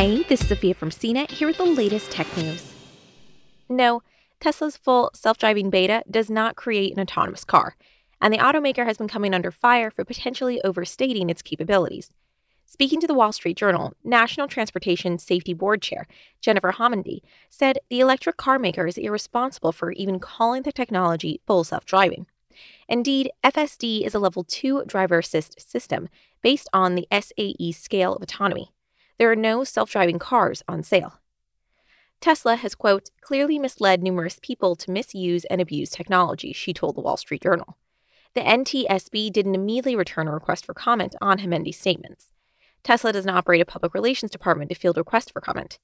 Hey, this is Sophia from CNET here with the latest tech news. No, Tesla's full self driving beta does not create an autonomous car, and the automaker has been coming under fire for potentially overstating its capabilities. Speaking to the Wall Street Journal, National Transportation Safety Board Chair Jennifer Homendy said the electric car maker is irresponsible for even calling the technology full self driving. Indeed, FSD is a level 2 driver assist system based on the SAE scale of autonomy. There are no self driving cars on sale. Tesla has, quote, clearly misled numerous people to misuse and abuse technology, she told the Wall Street Journal. The NTSB didn't immediately return a request for comment on Homendy's statements. Tesla doesn't operate a public relations department to field requests for comment.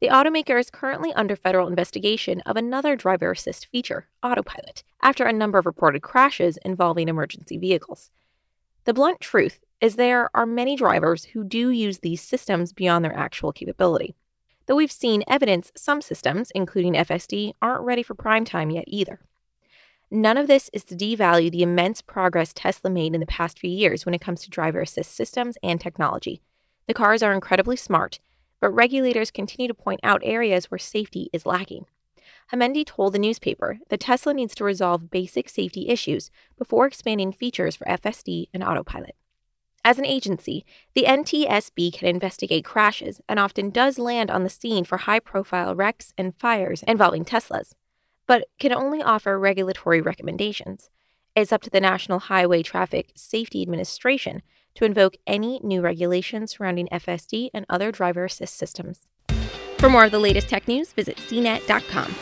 The automaker is currently under federal investigation of another driver assist feature, Autopilot, after a number of reported crashes involving emergency vehicles. The blunt truth is there are many drivers who do use these systems beyond their actual capability. Though we've seen evidence some systems, including FSD, aren't ready for prime time yet either. None of this is to devalue the immense progress Tesla made in the past few years when it comes to driver assist systems and technology. The cars are incredibly smart, but regulators continue to point out areas where safety is lacking. Homendy told the newspaper that Tesla needs to resolve basic safety issues before expanding features for FSD and autopilot. As an agency, the NTSB can investigate crashes and often does land on the scene for high profile wrecks and fires involving Teslas, but can only offer regulatory recommendations. It's up to the National Highway Traffic Safety Administration to invoke any new regulations surrounding FSD and other driver assist systems. For more of the latest tech news, visit cnet.com.